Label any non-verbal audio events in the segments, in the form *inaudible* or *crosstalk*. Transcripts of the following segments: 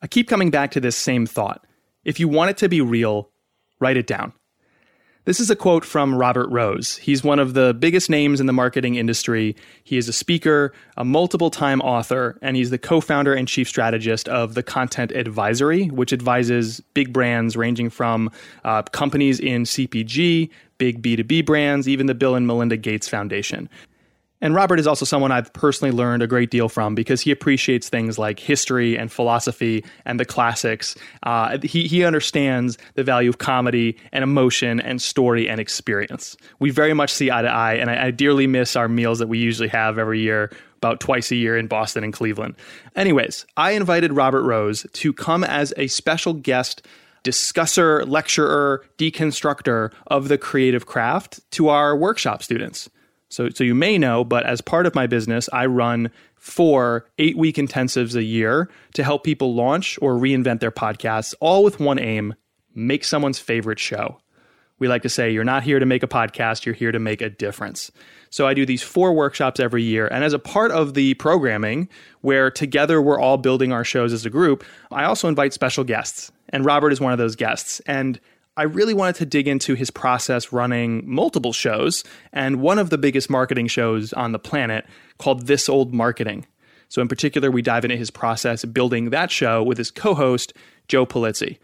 I keep coming back to this same thought. If you want it to be real, write it down. This is a quote from Robert Rose. He's one of the biggest names in the marketing industry. He is a speaker, a multiple time author, and he's the co founder and chief strategist of the Content Advisory, which advises big brands ranging from uh, companies in CPG, big B2B brands, even the Bill and Melinda Gates Foundation. And Robert is also someone I've personally learned a great deal from because he appreciates things like history and philosophy and the classics. Uh, he, he understands the value of comedy and emotion and story and experience. We very much see eye to eye, and I, I dearly miss our meals that we usually have every year about twice a year in Boston and Cleveland. Anyways, I invited Robert Rose to come as a special guest discusser, lecturer, deconstructor of the creative craft to our workshop students. So, so you may know, but as part of my business, I run four eight week intensives a year to help people launch or reinvent their podcasts, all with one aim make someone's favorite show. We like to say, you're not here to make a podcast, you're here to make a difference. So I do these four workshops every year. And as a part of the programming, where together we're all building our shows as a group, I also invite special guests. And Robert is one of those guests. And I really wanted to dig into his process running multiple shows and one of the biggest marketing shows on the planet called This Old Marketing. So, in particular, we dive into his process building that show with his co host, Joe Pulizzi.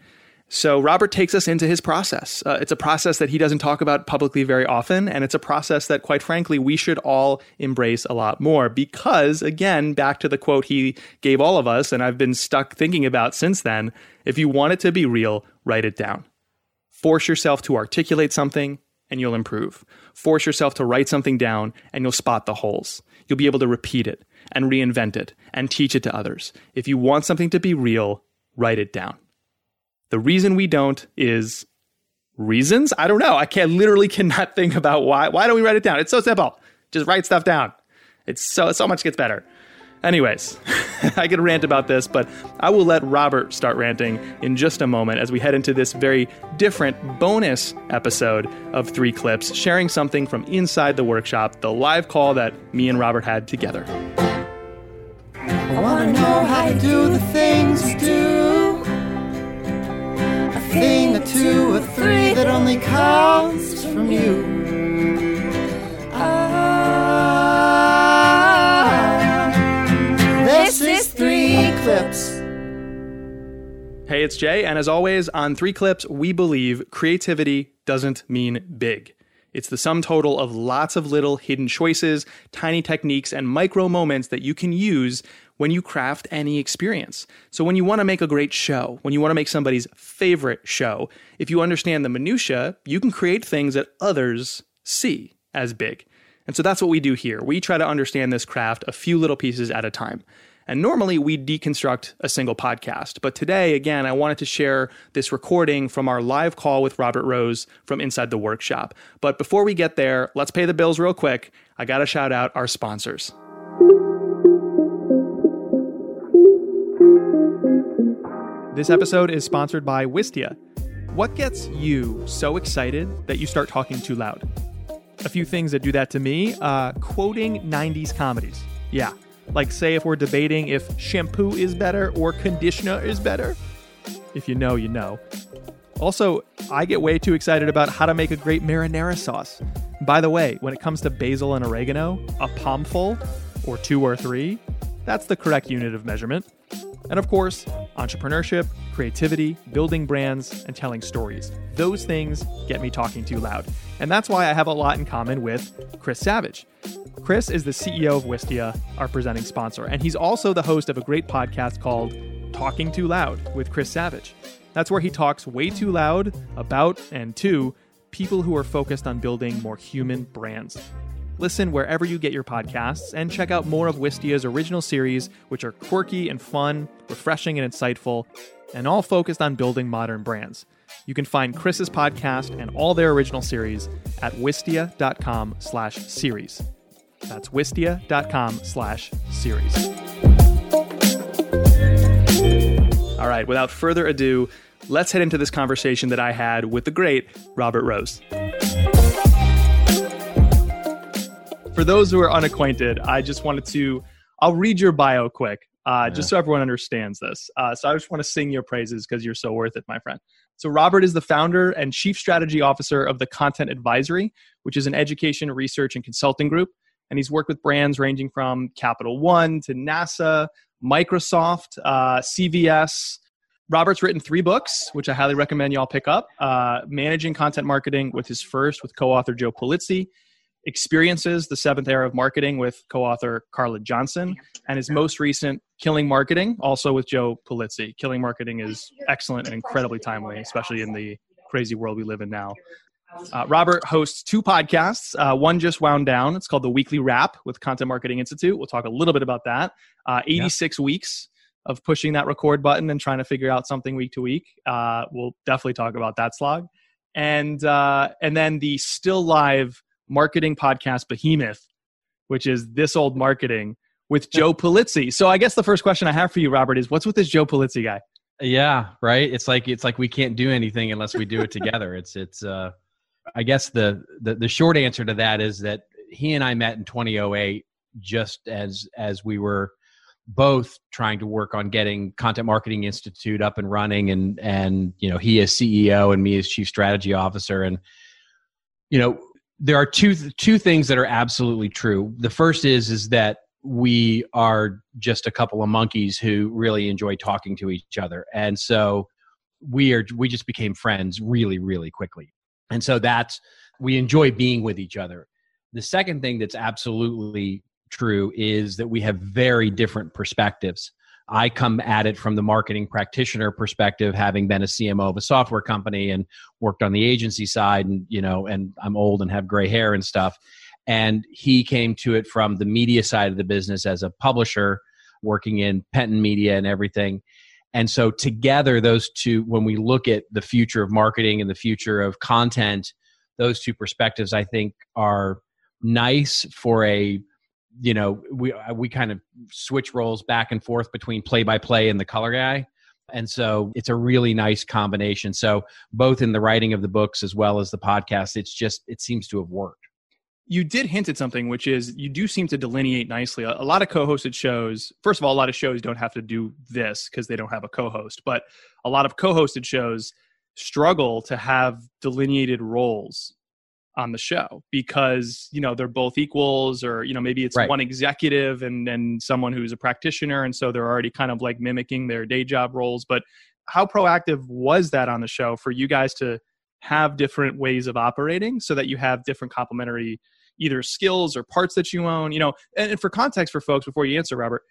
So, Robert takes us into his process. Uh, it's a process that he doesn't talk about publicly very often, and it's a process that, quite frankly, we should all embrace a lot more because, again, back to the quote he gave all of us, and I've been stuck thinking about since then if you want it to be real, write it down. Force yourself to articulate something and you'll improve. Force yourself to write something down and you'll spot the holes. You'll be able to repeat it and reinvent it and teach it to others. If you want something to be real, write it down. The reason we don't is reasons? I don't know. I can literally cannot think about why. Why don't we write it down? It's so simple. Just write stuff down. It's so so much gets better. Anyways, *laughs* *laughs* I could rant about this, but I will let Robert start ranting in just a moment as we head into this very different bonus episode of Three Clips, sharing something from inside the workshop, the live call that me and Robert had together. I wanna know how to do the things do. A thing, a two, a three that only comes from you. This is Three Clips. Hey, it's Jay, and as always, on Three Clips, we believe creativity doesn't mean big. It's the sum total of lots of little hidden choices, tiny techniques, and micro moments that you can use when you craft any experience. So, when you want to make a great show, when you want to make somebody's favorite show, if you understand the minutiae, you can create things that others see as big. And so that's what we do here. We try to understand this craft a few little pieces at a time. And normally we deconstruct a single podcast. But today, again, I wanted to share this recording from our live call with Robert Rose from Inside the Workshop. But before we get there, let's pay the bills real quick. I got to shout out our sponsors. This episode is sponsored by Wistia. What gets you so excited that you start talking too loud? A few things that do that to me uh, quoting 90s comedies. Yeah, like, say, if we're debating if shampoo is better or conditioner is better. If you know, you know. Also, I get way too excited about how to make a great marinara sauce. By the way, when it comes to basil and oregano, a palmful, or two or three, that's the correct unit of measurement. And of course, entrepreneurship, creativity, building brands, and telling stories. Those things get me talking too loud. And that's why I have a lot in common with Chris Savage. Chris is the CEO of Wistia, our presenting sponsor, and he's also the host of a great podcast called Talking Too Loud with Chris Savage. That's where he talks way too loud about and to people who are focused on building more human brands. Listen wherever you get your podcasts and check out more of Wistia's original series, which are quirky and fun, refreshing and insightful, and all focused on building modern brands. You can find Chris's podcast and all their original series at wistia.com slash series. That's wistia.com slash series. All right, without further ado, let's head into this conversation that I had with the great Robert Rose. For those who are unacquainted, I just wanted to, I'll read your bio quick. uh, just so everyone understands this. Uh, so I just want to sing your praises because you're so worth it, my friend. So Robert is the founder and chief strategy officer of the Content Advisory, which is an education, research, and consulting group. And he's worked with brands ranging from Capital One to NASA, Microsoft, uh, CVS. Robert's written three books, which I highly recommend y'all pick up. Uh, Managing Content Marketing with his first with co-author Joe Pulizzi, Experiences, the seventh era of marketing with co-author Carla Johnson, and his most recent Killing Marketing, also with Joe Pulizzi. Killing Marketing is excellent and incredibly timely, especially in the crazy world we live in now. Uh, Robert hosts two podcasts. Uh, one just wound down. It's called The Weekly Wrap with Content Marketing Institute. We'll talk a little bit about that. Uh, 86 yeah. weeks of pushing that record button and trying to figure out something week to week. Uh, we'll definitely talk about that slog. And uh, and then the still live marketing podcast behemoth, which is This Old Marketing with Joe *laughs* Pulizzi. So I guess the first question I have for you, Robert, is what's with this Joe Pulizzi guy? Yeah, right. It's like it's like we can't do anything unless we do it together. It's it's uh I guess the, the the short answer to that is that he and I met in 2008 just as as we were both trying to work on getting Content Marketing Institute up and running and and you know he as CEO and me as chief strategy officer. And you know there are two two things that are absolutely true. The first is is that we are just a couple of monkeys who really enjoy talking to each other. And so we are we just became friends really really quickly and so that's we enjoy being with each other. The second thing that's absolutely true is that we have very different perspectives. I come at it from the marketing practitioner perspective having been a cmo of a software company and worked on the agency side and you know and i'm old and have gray hair and stuff. And he came to it from the media side of the business as a publisher working in penton media and everything and so together those two when we look at the future of marketing and the future of content those two perspectives i think are nice for a you know we uh, we kind of switch roles back and forth between play by play and the color guy. And so it's a really nice combination. So both in the writing of the books as well as the podcast it's just it seems to have worked you did hint at something, which is you do seem to delineate nicely. A, a lot of co-hosted shows, first of all, a lot of shows don't have to do this because they don't have a co-host, but a lot of co-hosted shows struggle to have delineated roles on the show because you know they're both equals or you know maybe it's right. one executive and then someone who's a practitioner and so they're already kind of like mimicking their day job roles but how proactive was that on the show for you guys to have different ways of operating so that you have different complementary either skills or parts that you own you know and, and for context for folks before you answer robert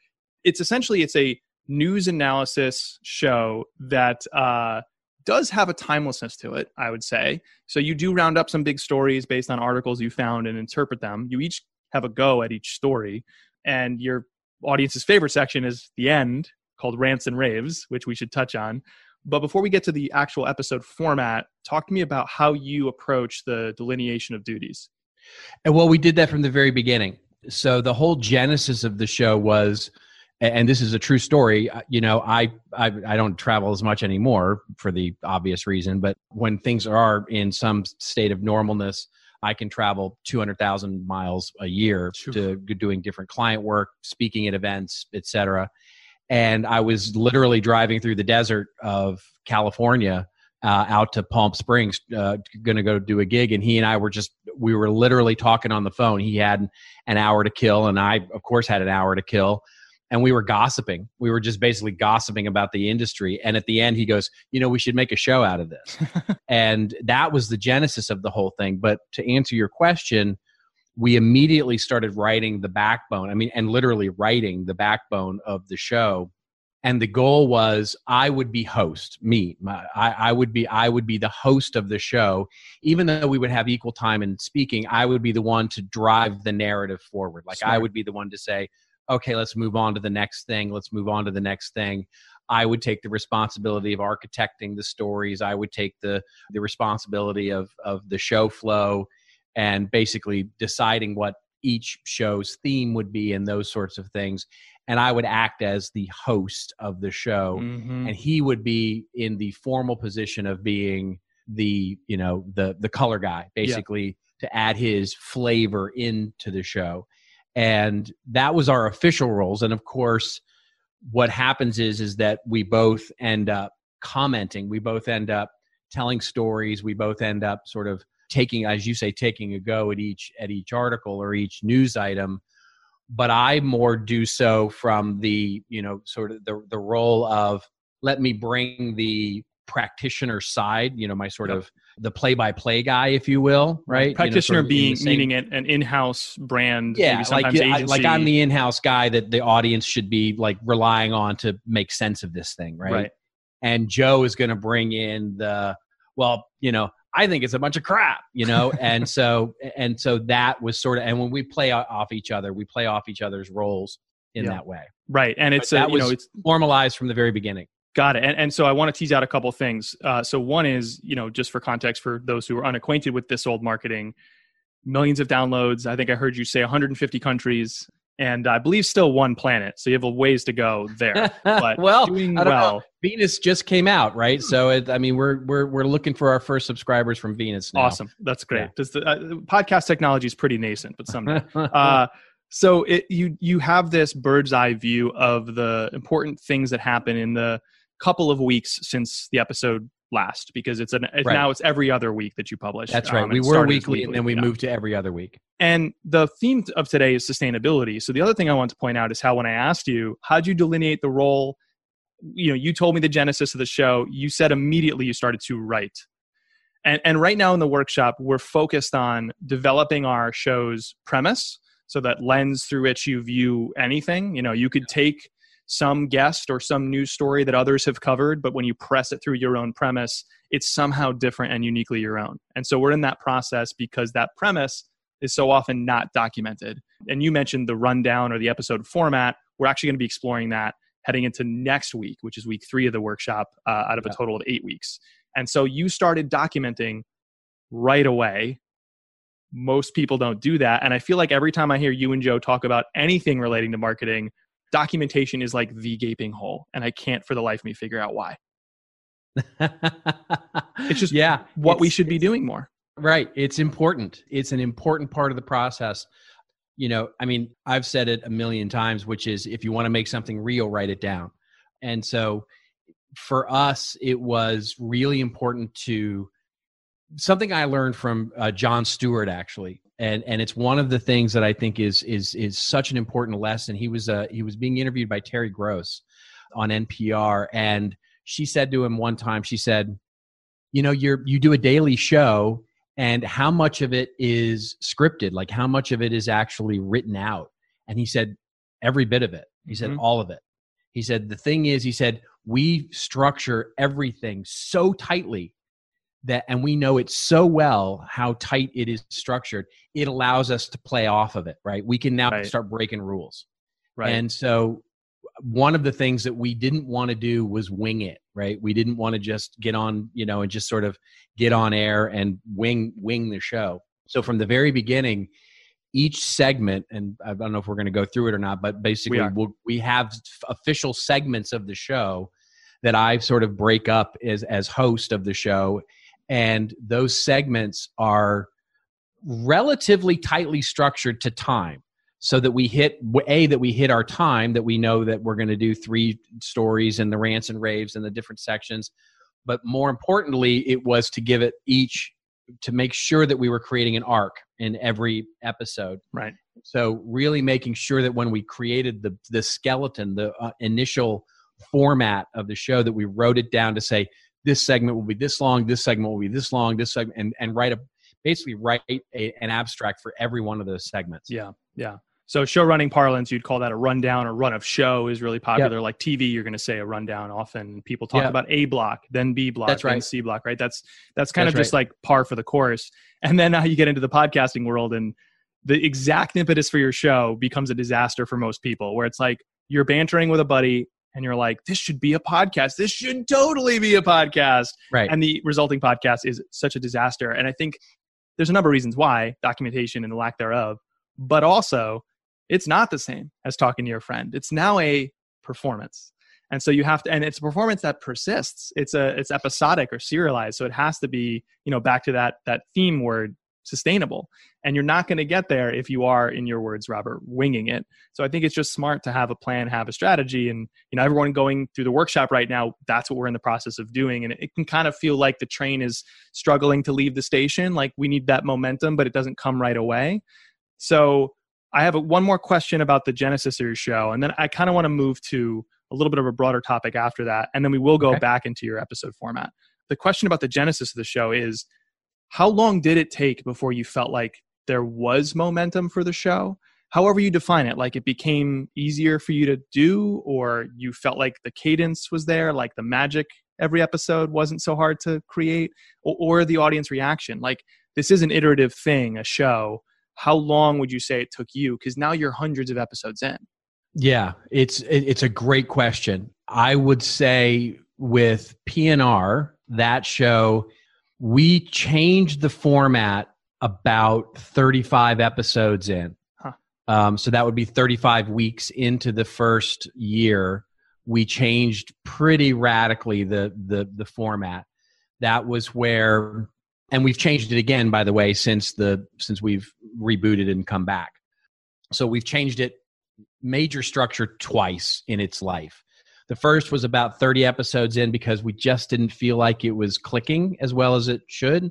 it's essentially it's a news analysis show that uh, does have a timelessness to it i would say. So you do round up some big stories based on articles you found and interpret them. You each have a go at each story and your audience's favorite section is the end called rants and raves which we should touch on but before we get to the actual episode format talk to me about how you approach the delineation of duties and well, we did that from the very beginning. So the whole genesis of the show was, and this is a true story. Uh, you know, I, I I don't travel as much anymore for the obvious reason, but when things are in some state of normalness, I can travel 200,000 miles a year sure. to doing different client work, speaking at events, etc. And I was literally driving through the desert of California uh, out to Palm Springs, uh, going to go do a gig, and he and I were just we were literally talking on the phone. He had an hour to kill, and I, of course, had an hour to kill, and we were gossiping. We were just basically gossiping about the industry. And at the end, he goes, "You know, we should make a show out of this," *laughs* and that was the genesis of the whole thing. But to answer your question. We immediately started writing the backbone. I mean, and literally writing the backbone of the show. And the goal was i would be host me my, I, I, would be i would be the host of the show. Even though we would have equal time in speaking i would be the one to drive the narrative forward. Like Smart. i would be the one to say okay let's move on to the next thing. Let's move on to the next thing. I would take the responsibility of architecting the stories. I would take the the responsibility of of the show flow and basically deciding what each show's theme would be and those sorts of things and I would act as the host of the show, mm-hmm. and he would be in the formal position of being the you know the the color guy, basically yeah. to add his flavor into the show, and that was our official roles. And of course, what happens is is that we both end up commenting we both end up telling stories we both end up sort of taking as you say taking a go at each at each article or each news item but i more do so from the you know sort of the the role of let me bring the practitioner side you know my sort Yep. of the play by play guy if you will right You know, Practitioner in the being same- meaning an, an in-house brand. yeah like I- like i'm the in-house guy that the audience should be like relying on to make sense of this thing right, right. and joe is going to bring in the well you know i think it's a bunch of crap you know *laughs* and so and so that was sort of and when we play off each other we play off each other's roles in Yeah. that way Right. And it's, But a, that you know, it's formalized from the very beginning got it. And, and so I want to tease out a couple things. Uh, so one is, you know, just for context for those who are unacquainted with this old marketing, millions of downloads. I think I heard you say 150 countries and I believe still one planet. So you have a ways to go there. *laughs* But well know. well. venus just came out right so it, i mean we're we're we're looking for our first subscribers from venus now. Awesome. That's great. Yeah. Does the uh, podcast technology is pretty nascent, but someday. *laughs* uh, so it, you you have this bird's eye view of the important things that happen in the couple of weeks since the episode last because it's an Right. now it's every other week that you publish. that's um, right and we were weekly, and then we yeah. moved to every other week And the theme of today is sustainability. So the other thing I want to point out is how when I asked you, how'd you delineate the role? You know, you told me the genesis of the show. You said immediately you started to write. And and right now in the workshop, we're focused on developing our show's premise. So that lens through which you view anything. You know, you could take some guest or some news story that others have covered, but when you press it through your own premise, it's somehow different and uniquely your own. And so we're in that process because that premise is so often not documented. And you mentioned the rundown or the episode format. We're actually going to be exploring that heading into next week, which is week three of the workshop uh, out of Yeah. a total of eight weeks. And so you started documenting right away. Most people don't do that. And I feel like every time I hear you and Joe talk about anything relating to marketing, documentation is like the gaping hole. And I can't for the life of me figure out why. it's just yeah What we should be doing more. Right. It's important. It's an important part of the process. You know, I mean, I've said it a million times, which is if you want to make something real, write it down. And so for us, it was really important to something I learned from uh, Jon Stewart actually. And, and it's one of the things that I think is is is such an important lesson. He was uh, he was being interviewed by Terry Gross on NPR, and she said to him one time, she said, "You know, you're you do a daily show, and how much of it is scripted like how much of it is actually written out and he said every bit of it he said Mhm. all of it he said the thing is he said we structure everything so tightly that and we know it so well how tight it is structured it allows us to play off of it right we can now Right. start breaking rules Right. and so one of the things that we didn't want to do was wing it, right? We didn't want to just get on, you know, and just sort of get on air and wing wing the show. So from the very beginning, each segment, and I don't know if we're going to go through it or not, but basically are. we'll, we have official segments of the show that I sort of break up as as host of the show, and those segments are relatively tightly structured to time so that we hit a that we hit our time that we know that we're going to do three stories and the rants and raves and the different sections but more importantly it was to give it each to make sure that we were creating an arc in every episode right. so really making sure that when we created the the skeleton the uh, initial format of the show that we wrote it down to say this segment will be this long this segment will be this long this segment and, and write a basically write a, an abstract for every one of those segments Yeah. Yeah. So show running parlance, you'd call that a rundown or run of show is really popular. Like TV, you're going to say a rundown often. People talk about A block, then B block, That's then. C block, right? That's that's kind That's of just like par for the course. And then now you get into the podcasting world and the exact impetus for your show becomes a disaster for most people where it's like you're bantering with a buddy and you're like, this should be a podcast. This should totally be a podcast. right And the resulting podcast is such a disaster. And I think there's a number of reasons why documentation and the lack thereof, but also it's not the same as talking to your friend. It's now a performance. And so you have to, and it's a performance that persists. It's a, it's episodic or serialized. So it has to be, you know, back to that, that theme word, sustainable. And you're not going to get there if you are, in your words, Robert, winging it. So I think it's just smart to have a plan, have a strategy. And, you know, everyone going through the workshop right now, that's what we're in the process of doing. And it can kind of feel like the train is struggling to leave the station. Like we need that momentum, but it doesn't come right away. So I have a, one more question about the Genesis of your show. And then I kind of want to move to a little bit of a broader topic after that. And then we will go okay. back into your episode format. The question about the genesis of the show is how long did it take before you felt like there was momentum for the show? However, you define it, like it became easier for you to do, or you felt like the cadence was there, like the magic every episode wasn't so hard to create, or, or the audience reaction. Like this is an iterative thing, a show. How long would you say it took you? Because now you're hundreds of episodes in. Yeah, it's it's a great question. I would say with PNR, that show, we changed the format about 35 episodes in. Huh. Um, so that would be 35 weeks into the first year. We changed pretty radically the the the format. That was where, and we've changed it again, by the way, since the since we've rebooted and come back. So we've changed it major structure twice in its life. The first was about 30 episodes in because we just didn't feel like it was clicking as well as it should.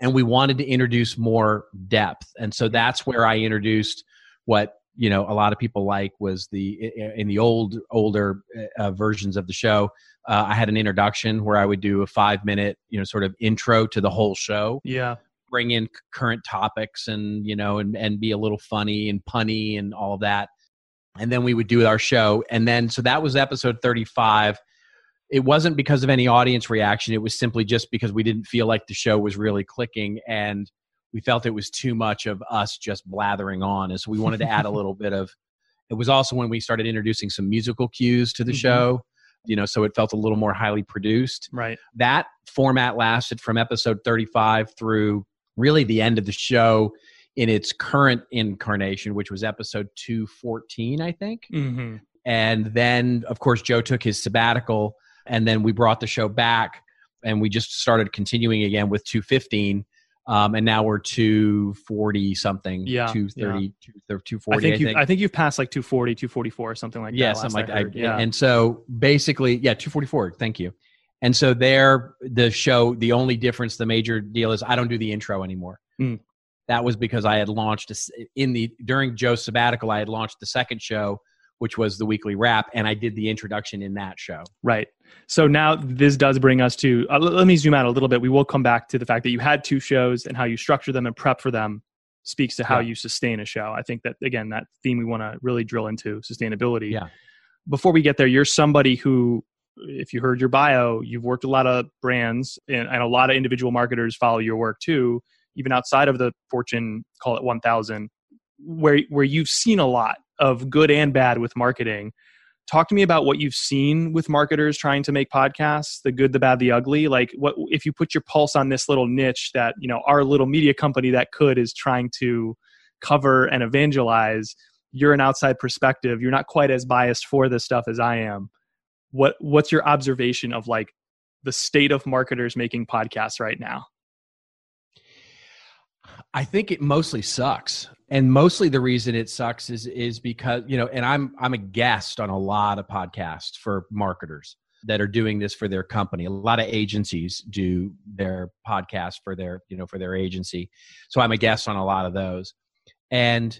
And we wanted to introduce more depth. And so that's where I introduced what you know a lot of people like was the in the old older uh, versions of the show uh, i had an introduction where i would do a five minute you know sort of intro to the whole show yeah bring in current topics and you know and, and be a little funny and punny and all of that and then we would do our show. And then so that was episode 35 it wasn't because of any audience reaction. It was simply just because we didn't feel like the show was really clicking and we felt it was too much of us just blathering on. And so we wanted to add a *laughs* little bit of it was also when we started introducing some musical cues to the mm-hmm. show you know so it felt a little more highly produced. Right. That format lasted from episode 35 through really the end of the show in its current incarnation, which was episode 214, I think. Mm-hmm. And then, of course, Joe took his sabbatical, and then we brought the show back and we just started continuing again with 215. Um, and now we're 240 something, yeah, 230, yeah. 240. I think, I think. I think you've passed like 240, 244, or something like yeah, that. Yeah, something like that. Yeah. And so basically, yeah, 244. Thank you. And so there, the show, the only difference, the major deal is I don't do the intro anymore. Mm that was because I had launched in the during Joe's sabbatical. I had launched the second show, which was the weekly wrap, and I did the introduction in that show. Right. So now this does bring us to. Uh, let me zoom out a little bit. We will come back to the fact that you had two shows and how you structure them and prep for them speaks to how yeah. you sustain a show. I think that again, that theme we want to really drill into sustainability. Yeah. Before we get there, you're somebody who if you heard your bio, you've worked a lot of brands and, and, a lot of individual marketers follow your work too even outside of the Fortune, call it 1000, where, where you've seen a lot of good and bad with marketing. Talk to me about what you've seen with marketers trying to make podcasts, the good, the bad, the ugly. Like what if you put your pulse on this little niche that, you know, our little media company that could is trying to cover and evangelize, you're an outside perspective. You're not quite as biased for this stuff as I am. What what's your observation of like the state of marketers making podcasts right now? I think it mostly sucks. And mostly the reason it sucks is is because, you know, and I'm I'm a guest on a lot of podcasts for marketers that are doing this for their company. A lot of agencies do their podcast for their, you know, for their agency. So I'm a guest on a lot of those. And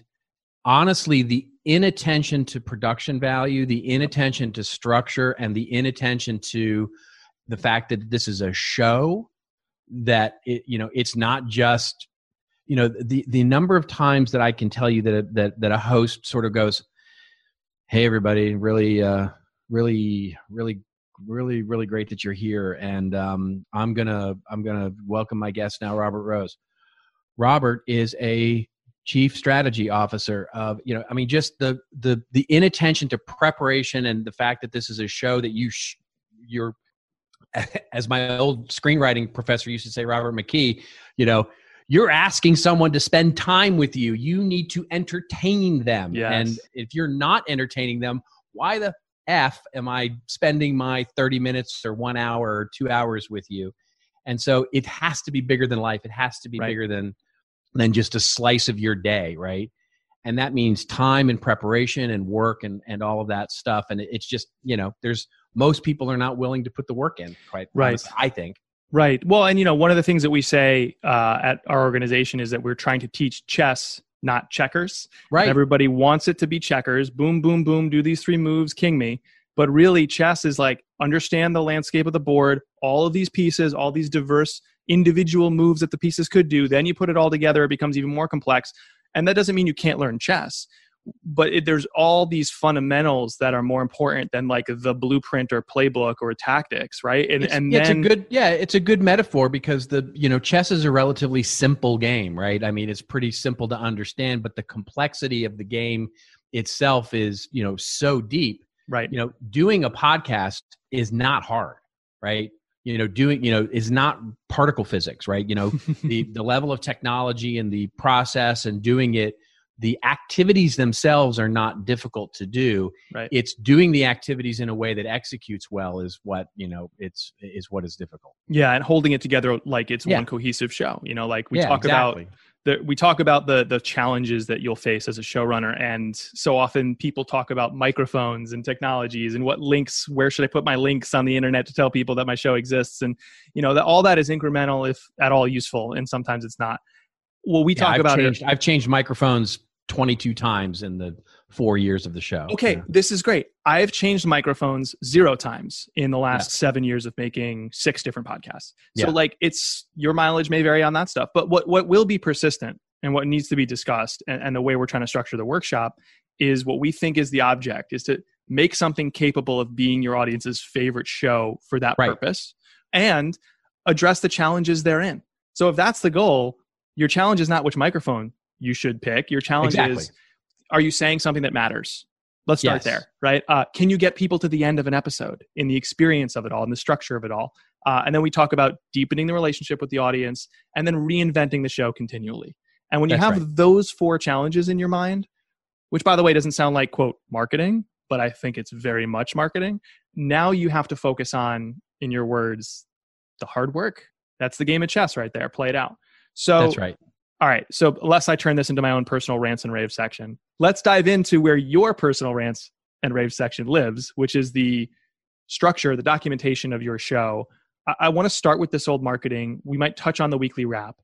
honestly, the inattention to production value, the inattention to structure, and the inattention to the fact that this is a show that it, you know, it's not just you know the the number of times that I can tell you that that that a host sort of goes, "Hey, everybody, really, uh, really, really." really really great that you're here and um, i'm gonna i'm gonna welcome my guest now robert rose robert is a chief strategy officer of you know i mean just the the the inattention to preparation and the fact that this is a show that you sh- you're *laughs* as my old screenwriting professor used to say robert mckee you know you're asking someone to spend time with you. You need to entertain them. Yes. And if you're not entertaining them, why the F am I spending my 30 minutes or one hour or two hours with you? And so it has to be bigger than life. It has to be right. bigger than than just a slice of your day, right? And that means time and preparation and work and, and all of that stuff. And it's just, you know, there's most people are not willing to put the work in, quite Right. honestly, I think. Right. Well, and you know, one of the things that we say uh, at our organization is that we're trying to teach chess, not checkers. Right. Everybody wants it to be checkers. Boom, boom, boom. Do these three moves, king me. But really, chess is like understand the landscape of the board, all of these pieces, all these diverse individual moves that the pieces could do. Then you put it all together, it becomes even more complex. And that doesn't mean you can't learn chess, but it, there's all these fundamentals that are more important than like the blueprint or playbook or tactics, right? And it's, and it's then a good yeah it's a good metaphor because the you know chess is a relatively simple game right i mean it's pretty simple to understand but the complexity of the game itself is you know so deep right. you know doing a podcast is not hard right you know doing you know is not particle physics right you know *laughs* the the level of technology and the process and doing it the activities themselves are not difficult to do Right. it's doing the activities in a way that executes well is what you know it's is what is difficult Yeah, and holding it together like it's Yeah. one cohesive show. You know, like we Yeah, talk exactly. about the we talk about the the challenges that you'll face as a showrunner, and so often people talk about microphones and technologies and what links. Where should I put my links on the internet to tell people that my show exists? And you know, that all that is incremental, if at all useful, and sometimes it's not. Well, we Yeah, talk I've about changed, it. I've changed microphones 22 times in the four years of the show. Okay, Yeah. this is great. I've changed microphones zero times in the last seven years of making six different podcasts. So Yeah. like it's your mileage may vary on that stuff, but what what will be persistent and what needs to be discussed and, and the way we're trying to structure the workshop is what we think is the object is to make something capable of being your audience's favorite show for that Right. purpose and address the challenges therein. So if that's the goal, your challenge is not which microphone you should pick. Your challenge Exactly. is are you saying something that matters? Let's start Yes. there, right? Uh, can you get people to the end of an episode in the experience of it all and the structure of it all? Uh, and then we talk about deepening the relationship with the audience and then reinventing the show continually. And when you That's have those four challenges in your mind, which by the way doesn't sound like quote marketing, but I think it's very much marketing. Now you have to focus on, in your words, the hard work. That's the game of chess right there. Play it out. So That's right. All right. So, lest I turn this into my own personal rants and raves section, let's dive into where your personal rants and raves section lives, which is the structure, the documentation of your show. I, I want to start with this old marketing. We might touch on the weekly wrap.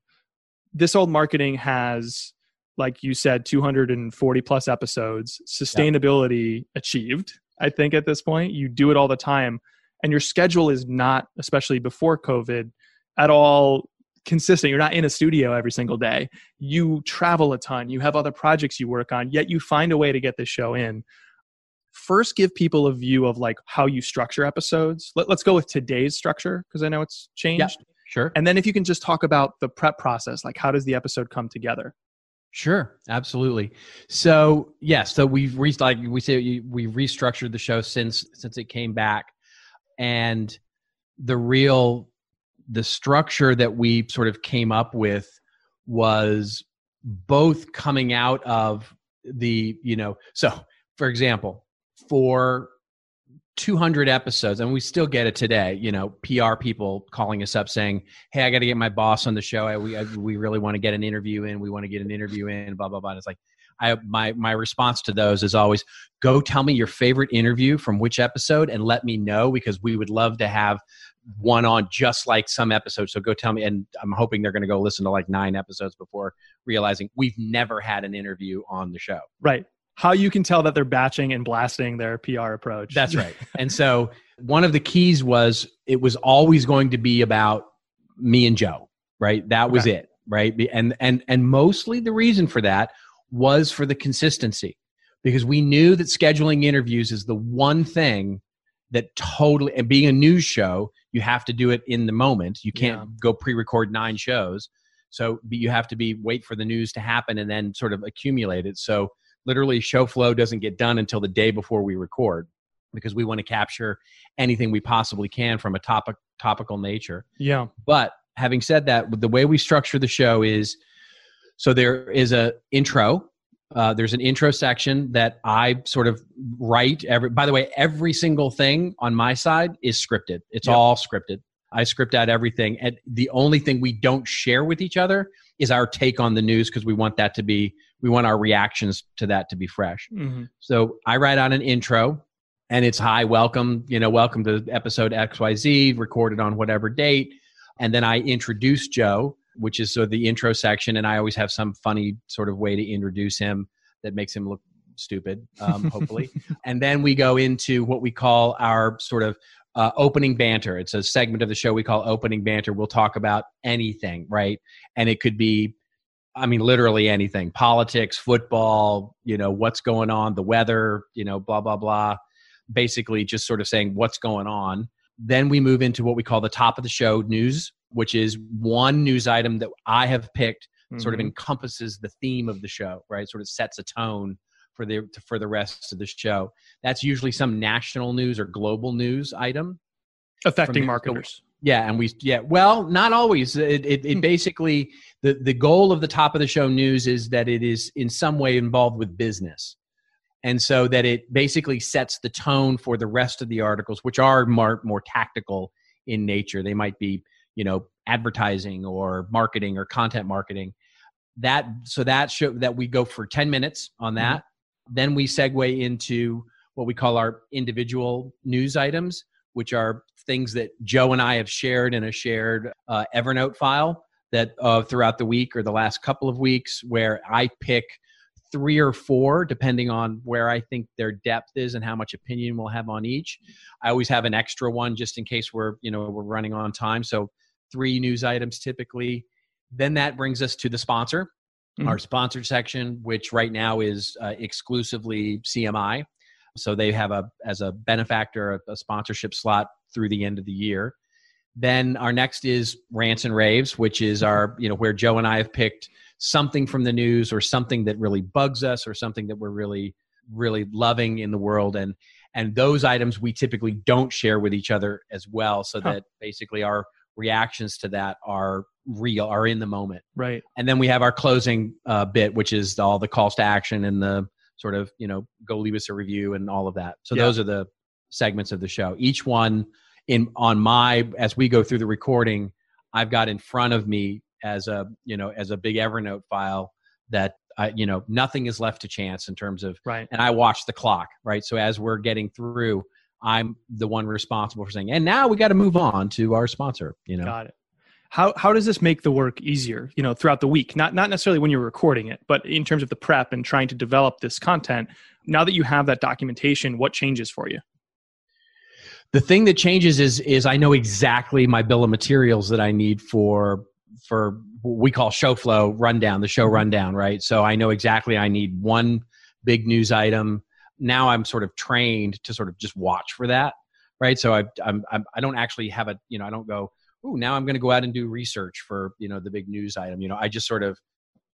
This old marketing has, like you said, 240 plus episodes, sustainability achieved. I think at this point, you do it all the time. And your schedule is not, especially before COVID, at all consistent. You're not in a studio every single day. You travel a ton. You have other projects you work on, yet you find a way to get this show in. First, give people a view of like how you structure episodes. Let, us go with today's structure because I know it's changed. Yeah, Sure. And then if you can just talk about the prep process, like how does the episode come together? Sure, absolutely. So yes, so we've re- like we say we restructured the show since since it came back, and the real the structure that we sort of came up with was both coming out of the you know so for example for 200 episodes and we still get it today you know pr people calling us up saying hey i got to get my boss on the show. I, we, I, we really want to get an interview in. We want to get an interview in blah blah blah. And it's like i my my response to those is always go tell me your favorite interview from which episode and let me know because we would love to have one on just like some episodes so go tell me and i'm hoping they're going to go listen to like nine episodes before realizing we've never had an interview on the show Right. How you can tell that they're batching and blasting their PR approach. That's *laughs* right. and so one of the keys was it was always going to be about me and Joe, right? That was Okay. it, right? And and and mostly the reason for that was for the consistency. Because we knew that scheduling interviews is the one thing that totally and being a news show, you have to do it in the moment. You can't Yeah. go pre-record nine shows. So but you have to be wait for the news to happen and then sort of accumulate it. So literally show flow doesn't get done until the day before we record because we want to capture anything we possibly can from a topic topical nature. Yeah. But having said that, the way we structure the show is so there is a intro. Uh, there's an intro section that I sort of write. Every by the way, every single thing on my side is scripted. It's Yep. all scripted. I script out everything, and the only thing we don't share with each other is our take on the news because we want that to be we want our reactions to that to be fresh. Mm-hmm. So I write on an intro and it's hi, welcome, you know, welcome to episode XYZ, recorded on whatever date. And then I introduce Joe, which is sort of the intro section. And I always have some funny sort of way to introduce him that makes him look stupid, um, *laughs* hopefully. and then we go into what we call our sort of uh, opening banter. It's a segment of the show we call opening banter. We'll talk about anything, right? And it could be, I mean, literally anything politics, football, you know, what's going on, the weather, you know, blah, blah, blah. Basically, just sort of saying what's going on. Then we move into what we call the top of the show news, which is one news item that I have picked sort of Mhm. encompasses the theme of the show, right? Sort of sets a tone for the for the rest of the show. That's usually some national news or global news item. affecting marketers. Yeah, and we yeah, well, not always. It it, it Hmm. basically the the goal of the top of the show news is that it is in some way involved with business. And so that it basically sets the tone for the rest of the articles, which are more, more tactical in nature. They might be, you know, advertising or marketing or content marketing. That so that show that we go for 10 minutes on that. Then we segue into what we call our individual news items, which are things that Joe and I have shared in a shared uh, Evernote file that uh, throughout the week or the last couple of weeks, where I pick three or four, depending on where I think their depth is and how much opinion we'll have on each. I always have an extra one just in case we're you know we're running on time. So three news items typically. Then that brings us to the sponsor, Mhm. our sponsored section, which right now is uh, exclusively CMI. So they have a as a benefactor a, a sponsorship slot through the end of the year. Then our next is rants and raves, which is our you know where Joe and I have picked something from the news or something that really bugs us or something that we're really really loving in the world and and those items we typically don't share with each other as well so Huh. that basically our reactions to that are real are in the moment Right. and then we have our closing uh, bit which is all the calls to action and the sort of you know go leave us a review and all of that so Yeah. those are the segments of the show each one in on my as we go through the recording i've got in front of me as a you know as a big evernote file that I, you know nothing is left to chance in terms of Right. and I watch the clock, right? So as we're getting through, I'm the one responsible for saying, and now we got to move on to our sponsor, you know? Got it. How how does this make the work easier? You know, throughout the week, not not necessarily when you're recording it, but in terms of the prep and trying to develop this content. Now that you have that documentation, what changes for you? The thing that changes is is I know exactly my bill of materials that I need for for what we call show flow rundown, the show mm-hmm. rundown, right? So I know exactly I need one big news item. Now I'm sort of trained to sort of just watch for that, right? So I I'm, I'm I don't actually have a you know I don't go oh now I'm going to go out and do research for you know the big news item. You know I just sort of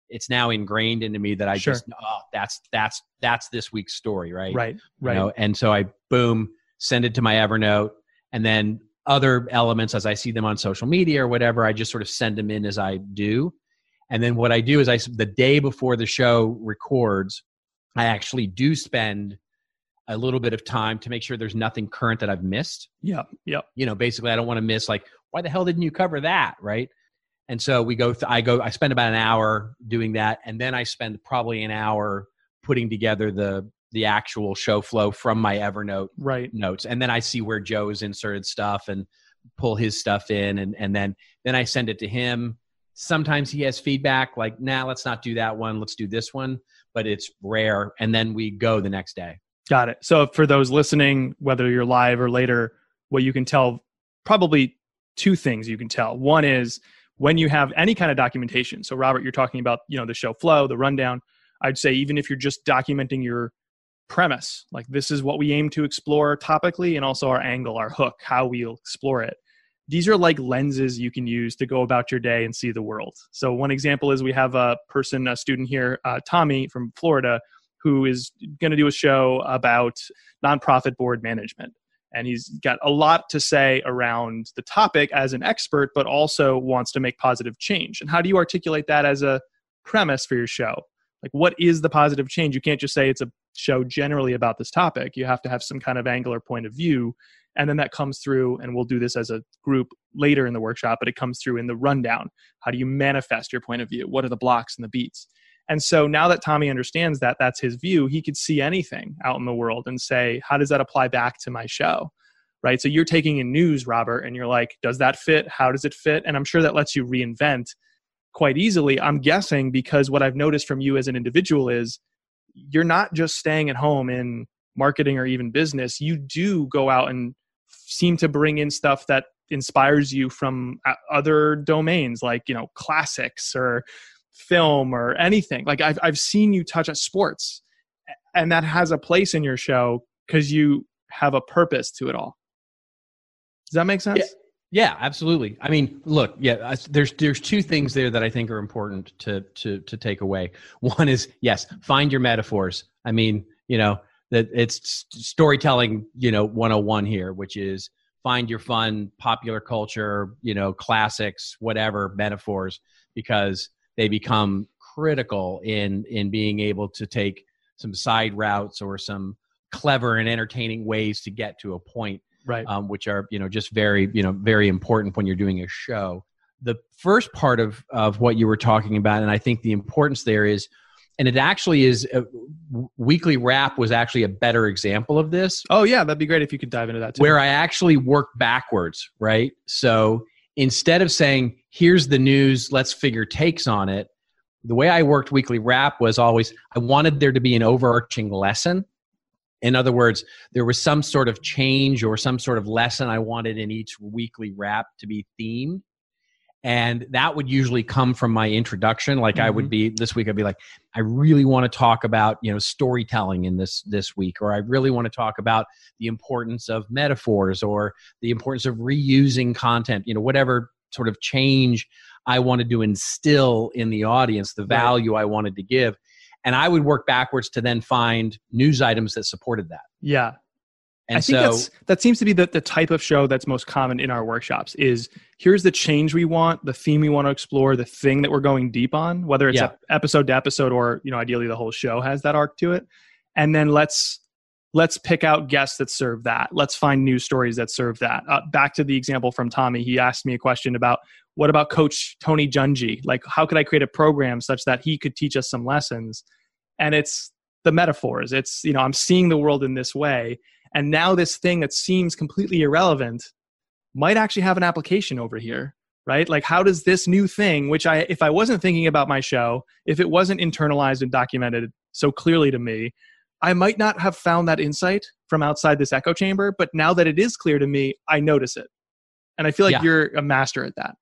it's now ingrained into me that I Sure. just oh that's that's that's this week's story, right? Right. you Right. know? and so i boom send it to my evernote and then other elements as i see them on social media or whatever i just sort of send them in as i do and then what i do is I the day before the show records i actually do spend a little bit of time to make sure there's nothing current that i've missed yeah. Yep. you know basically i don't want to miss like why the hell didn't you cover that right and so we go th- i go i spend about an hour doing that and then i spend probably an hour putting together the the actual show flow from my evernote Right. notes and then i see where joe's inserted stuff and pull his stuff in and and then then i send it to him sometimes he has feedback like nah let's not do that one let's do this one but it's rare and then we go the next day Got it. So for those listening, whether you're live or later, what you can tell probably two things you can tell. One is when you have any kind of documentation. So Robert, you're talking about, you know, the show flow, the rundown. I'd say even if you're just documenting your premise, like this is what we aim to explore topically and also our angle, our hook, how we'll explore it. These are like lenses you can use to go about your day and see the world. So one example is we have a person, a student here, uh, Tommy from Florida, who is going to do a show about nonprofit board management. And he's got a lot to say around the topic as an expert, but also wants to make positive change. And how do you articulate that as a premise for your show? Like, what is the positive change? You can't just say it's a show generally about this topic. You have to have some kind of angle or point of view. And then that comes through, and we'll do this as a group later in the workshop, but it comes through in the rundown. How do you manifest your point of view? What are the blocks and the beats? And so now that Tommy understands that that's his view, he could see anything out in the world and say, how does that apply back to my show? Right. So you're taking in news, Robert, and you're like, does that fit? How does it fit? And I'm sure that lets you reinvent quite easily. I'm guessing because what I've noticed from you as an individual is you're not just staying at home in marketing or even business. You do go out and seem to bring in stuff that inspires you from uh, other domains like, you know, classics or film or anything. Like I've I've seen you touch on sports and that has a place in your show cuz you have a purpose to it all. Does that make sense? Yeah. Yeah, absolutely. I mean, look, yeah, there's there's two things there that I think are important to to to take away. One is yes, find your metaphors. I mean, you know, that it's storytelling, you know, 101 here, which is find your fun popular culture, you know, classics, whatever metaphors because they become critical in in being able to take some side routes or some clever and entertaining ways to get to a point right. um, which are you know just very you know very important when you're doing a show. The first part of of what you were talking about and i think the importance there is and it actually is a, uh, weekly wrap was actually a better example of this. Oh yeah that'd be great if you could dive into that too. where i actually work backwards right? So instead of saying here's the news let's figure takes on it the way i worked weekly wrap was always i wanted there to be an overarching lesson in other words, there was some sort of change or some sort of lesson I wanted in each weekly wrap to be themed. And that would usually come from my introduction. Like mm-hmm. I would mm-hmm. be this week, I'd be like, I really want to talk about, you know, storytelling in this this week, or I really want to talk about the importance of metaphors or the importance of reusing content, you know, whatever sort of change I wanted to instill in the audience, the value right. I wanted to give and I would work backwards to then find news items that supported that. Yeah. And I think so, that's that seems to be the, the type of show that's most common in our workshops is here's the change we want, the theme we want to explore, the thing that we're going deep on, whether it's yeah. episode to episode or, you know, ideally the whole show has that arc to it. And then let's let's pick out guests that serve that. Let's find news stories that serve that. Uh, back to the example from Tommy, he asked me a question about what about Coach Tony junji Like, how could I create a program such that he could teach us some lessons? And it's the metaphors. It's, you know, I'm seeing the world in this way. And now this thing that seems completely irrelevant might actually have an application over here right like how does this new thing which i if i wasn't thinking about my show if it wasn't internalized and documented so clearly to me I might not have found that insight from outside this echo chamber, but now that it is clear to me, I notice it. And I feel like yeah. you're a master at that.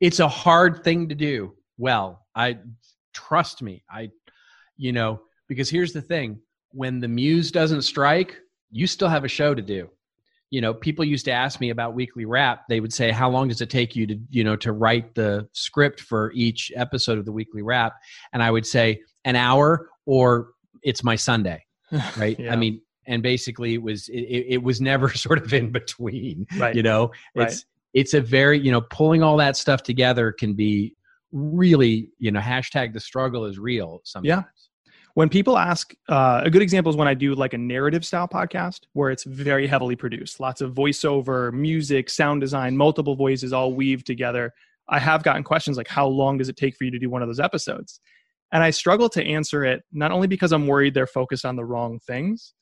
It's a hard thing to do. Well, I trust me. I, you know, because here's the thing when the muse doesn't strike, you still have a show to do. You know, people used to ask me about weekly wrap. They would say, "How long does it take you to, you know, to write the script for each episode of the weekly wrap?" And I would say, "An hour or it's my Sunday." *laughs* right? yeah. I mean, and basically it was it, it, was never *laughs* sort of in between. Right. You know, right. It's a very you know pulling all that stuff together can be really you know hashtag the struggle is real sometimes. Yeah. When people ask, uh, a good example is when I do like a narrative style podcast where it's very heavily produced, lots of voiceover, music, sound design, multiple voices all weaved together. I have gotten questions like, how long does it take for you to do one of those episodes? And I struggle to answer it, not only because I'm worried they're focused on the wrong things,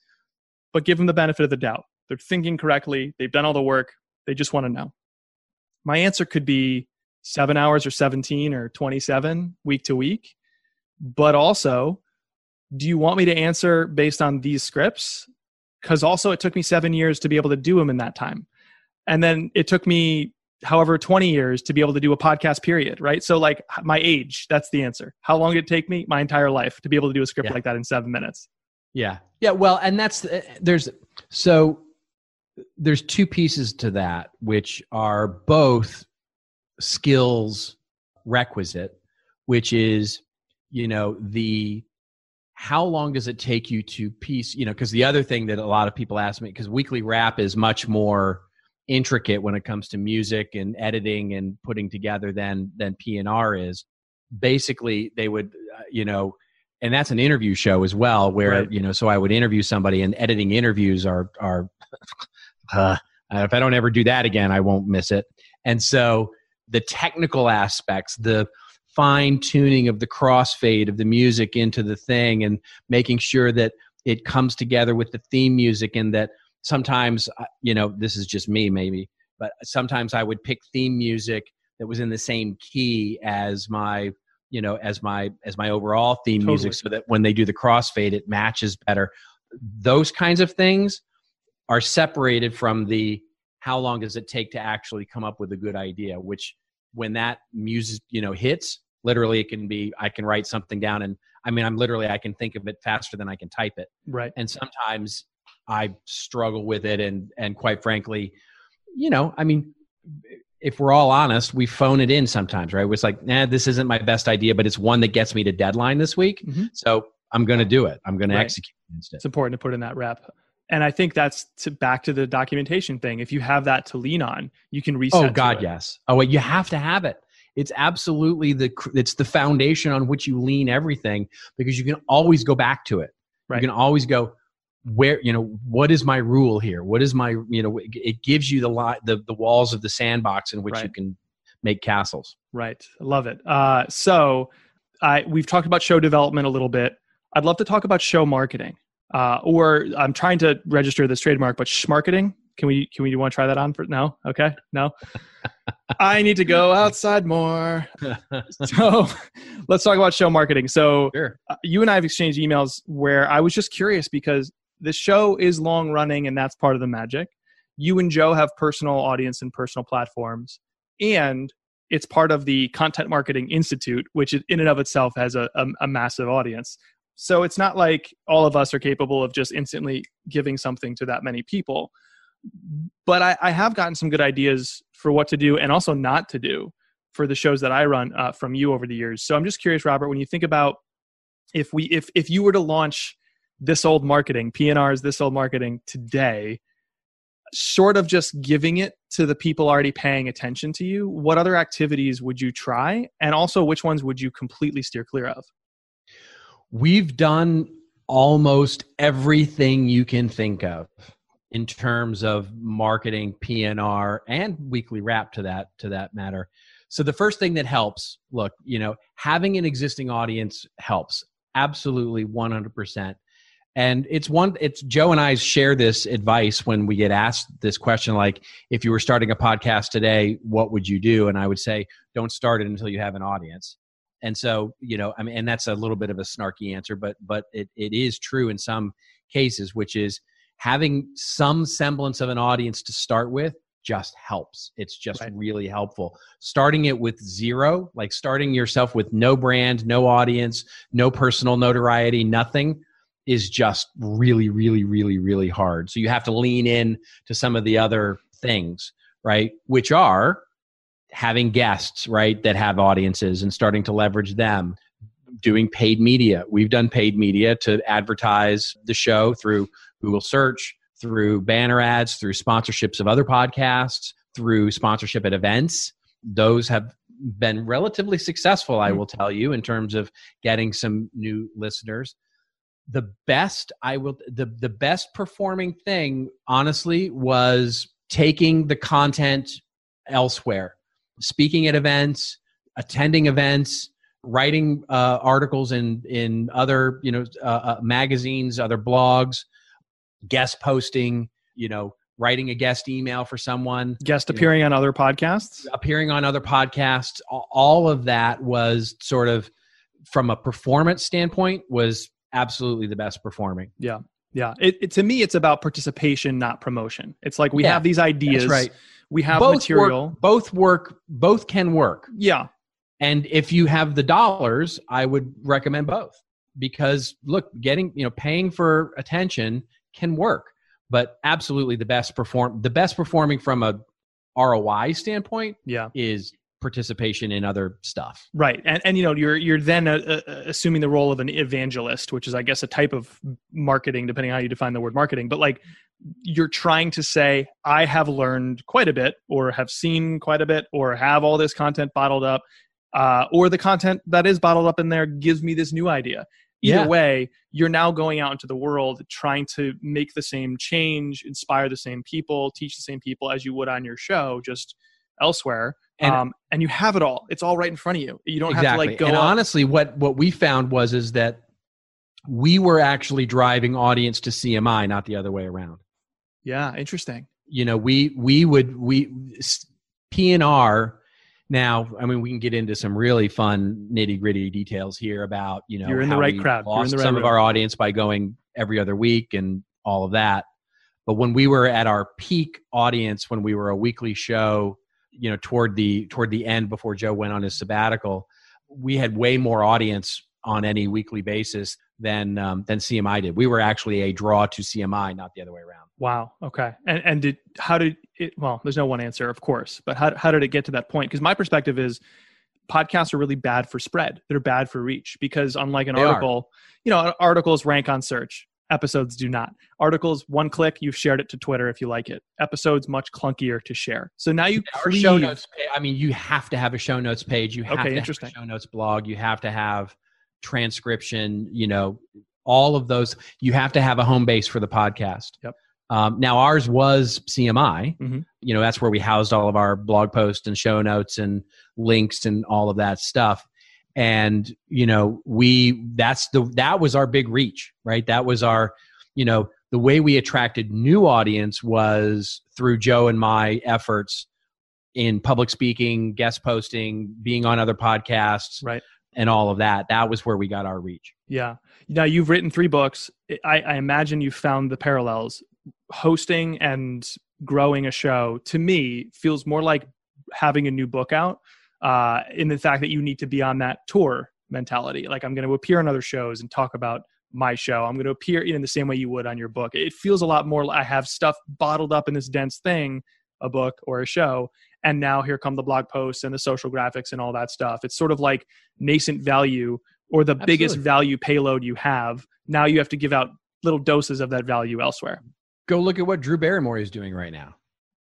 but give them the benefit of the doubt. They're thinking correctly, they've done all the work, they just want to know. My answer could be seven hours or 17 or 27 week to week. But also, do you want me to answer based on these scripts? Because also, it took me seven years to be able to do them in that time. And then it took me however 20 years to be able to do a podcast period right so like my age that's the answer how long did it take me my entire life to be able to do a script yeah. like that in seven minutes yeah yeah well and that's uh, there's so there's two pieces to that which are both skills requisite which is you know the how long does it take you to piece you know because the other thing that a lot of people ask me because weekly wrap is much more intricate when it comes to music and editing and putting together than than PNR is. Basically, they would, uh, you know, and that's an interview show as well, where right. you know, so I would interview somebody, and editing interviews are are. *laughs* Uh, if I don't ever do that again, I won't miss it. And so the technical aspects, the fine tuning of the crossfade of the music into the thing, and making sure that it comes together with the theme music, and that sometimes, uh, you know, this is just me maybe, but sometimes I would pick theme music that was in the same key as my you know as my as my overall theme Totally. music so that when they do the crossfade it matches better those kinds of things are separated from the how long does it take to actually come up with a good idea which when that music you know hits literally it can be i can write something down and i mean i'm literally i can think of it faster than i can type it Right. and sometimes i struggle with it and and quite frankly you know i mean if we're all honest we phone it in sometimes right it's like nah this isn't my best idea but it's one that gets me to deadline this week Mhm. so i'm going to do it i'm going to Right. execute instead It's important to put in that rep. And I think that's to back to the documentation thing. If you have that to lean on, you can reset. oh god yes oh wait you have to have it it's absolutely the it's the foundation on which you lean everything because you can always go back to it Right. you can always go where you know what is my rule here what is my you know it- gives you the li- the the walls of the sandbox in which you can make castles Right. I love it. Uh, so I we've talked about show development a little bit. I'd love to talk about show marketing. Uh, or I'm trying to register this trademark, but sh marketing. Can we can we You want to try that on for no? Okay, no. *laughs* I need to go outside more. *laughs* So let's talk about show marketing. So sure uh, you and I have exchanged emails where I was just curious because the show is long running and that's part of the magic. You and Joe have personal audience and personal platforms, and it's part of the Content Marketing Institute, which in and of itself has a, a, a massive audience. So it's not like all of us are capable of just instantly giving something to that many people. But I, I have gotten some good ideas for what to do and also not to do for the shows that I run uh, from you over the years. So I'm just curious, Robert, when you think about if we if if you were to launch this old marketing, PNR's this old marketing today, short of just giving it to the people already paying attention to you, what other activities would you try? And also which ones would you completely steer clear of? We've done almost everything you can think of in terms of marketing pnr and weekly wrap to that to that matter. So the first thing that helps look you know having an existing audience helps absolutely 100% and it's one it's joe and i share this advice when we get asked this question like if you were starting a podcast today what would you do? And i would say don't start it until you have an audience and so you know i mean and that's a little bit of a snarky answer but but it, it is true in some cases which is having some semblance of an audience to start with just helps. It's just Right. really helpful. Starting it with zero like starting yourself with no brand no audience no personal notoriety nothing is just really really really really hard. So you have to lean in to some of the other things right which are having guests right that have audiences and starting to leverage them doing paid media. We've done paid media to advertise the show through google search through banner ads through sponsorships of other podcasts through sponsorship at events. Those have been relatively successful i Hmm. will tell you in terms of getting some new listeners. The best i will the the best performing thing honestly was taking the content elsewhere speaking at events attending events writing uh, articles in in other you know uh, uh, magazines other blogs guest posting you know writing a guest email for someone Guest Yeah. appearing on other podcasts? appearing on other podcasts all of that was sort of from a performance standpoint was absolutely the best performing Yeah. It, it, to me, it's about participation, not promotion. It's like we Yeah, have these ideas. that's right We have both material. work, both work both can work Yeah. and if you have the dollars i would recommend both because look getting you know paying for attention can work but absolutely the best perform the best performing from a roi standpoint Yeah. is participation in other stuff Right, and and you know you're you're then uh, uh, assuming the role of an evangelist, which is I guess a type of marketing, depending on how you define the word marketing. But like you're trying to say, I have learned quite a bit, or have seen quite a bit, or have all this content bottled up, uh, or the content that is bottled up in there gives me this new idea. Either Yeah. way, you're now going out into the world trying to make the same change, inspire the same people, teach the same people as you would on your show, just elsewhere. And- um, and you have it all. It's all right in front of you. You don't have to like go and up- honestly, what what we found was is that we were actually driving audience to CMI, not the other way around. Yeah, interesting. You know, we we would we P and R. Now, I mean, we can get into some really fun nitty gritty details here about you know You're in the right crowd. You're in Lost the right some of our audience by going every other week and all of that. But when we were at our peak audience, when we were a weekly show, you know, toward the toward the end before Joe went on his sabbatical, we had way more audience on any weekly basis than um, than CMI did. We were actually a draw to CMI, not the other way around. Wow. Okay. And and did how did it? Well, there's no one answer, of course. But how how did it get to that point? Because my perspective is, podcasts are really bad for spread. They're bad for reach because unlike an They are. article, you know, articles rank on search. Episodes do not. Articles, one click, you've shared it to Twitter if you like it. Episodes, much clunkier to share. So now you Our show notes. I mean, you have to have a show notes page. You have Okay, to interesting. have a show notes blog. You have to have transcription. You know, all of those. You have to have a home base for the podcast. Yep. Um, now ours was CMI. Mhm. You know, that's where we housed all of our blog posts and show notes and links and all of that stuff. And you know, we that's the that was our big reach, right? That was our, you know, the way we attracted new audience was through Joe and my efforts in public speaking, guest posting, being on other podcasts, Right. and all of that. That was where we got our reach. Yeah. Now you've written three books. I, I imagine you found the parallels. Hosting and growing a show to me feels more like having a new book out uh, in the fact that you need to be on that tour mentality. Like I'm going to appear on other shows and talk about my show. I'm going to appear in the same way you would on your book. It feels a lot more like I have stuff bottled up in this dense thing, a book or a show. And now here come the blog posts and the social graphics and all that stuff. It's sort of like nascent value or the biggest value payload you have. Now you have to give out little doses of that value elsewhere. Go look at what Drew Barrymore is doing right now.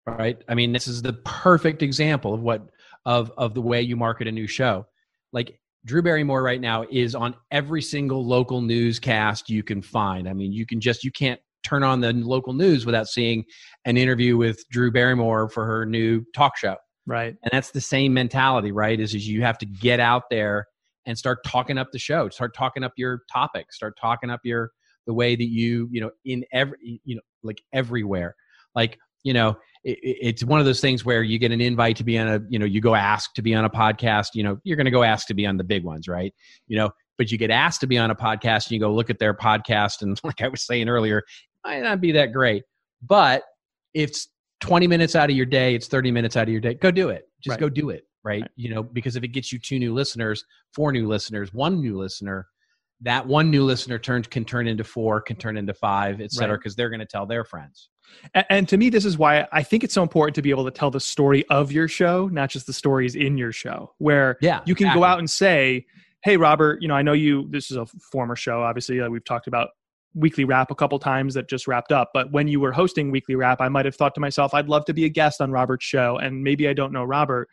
Right? I mean, this is the perfect example of what of of the way you market a new show. Like Drew Barrymore right now is on every single local newscast you can find. I mean, you can just you can't turn on the local news without seeing an interview with Drew Barrymore for her new talk show. Right. and that's the same mentality right is, is you have to get out there and start talking up the show start talking up your topic start talking up your the way that you you know in every you know like everywhere like you know it, it- it's one of those things where you get an invite to be on a you know you go ask to be on a podcast you know you're going to go ask to be on the big ones right you know but you get asked to be on a podcast and you go look at their podcast and *laughs* like i was saying earlier it might not be that great but if it's 20 minutes out of your day it's 30 minutes out of your day go do it just Right. go do it right? Right. you know because if it gets you two new listeners four new listeners one new listener that one new listener turns can turn into four can turn into five et cetera Right. because they're going to tell their friends And, and to me, this is why I think it's so important to be able to tell the story of your show, not just the stories in your show, where yeah you can exactly. go out and say, Hey, Robert, you know, I know you, this is a former show, obviously, uh, we've talked about weekly wrap a couple times that just wrapped up but when you were hosting weekly wrap i might have thought to myself i'd love to be a guest on robert's show and maybe i don't know robert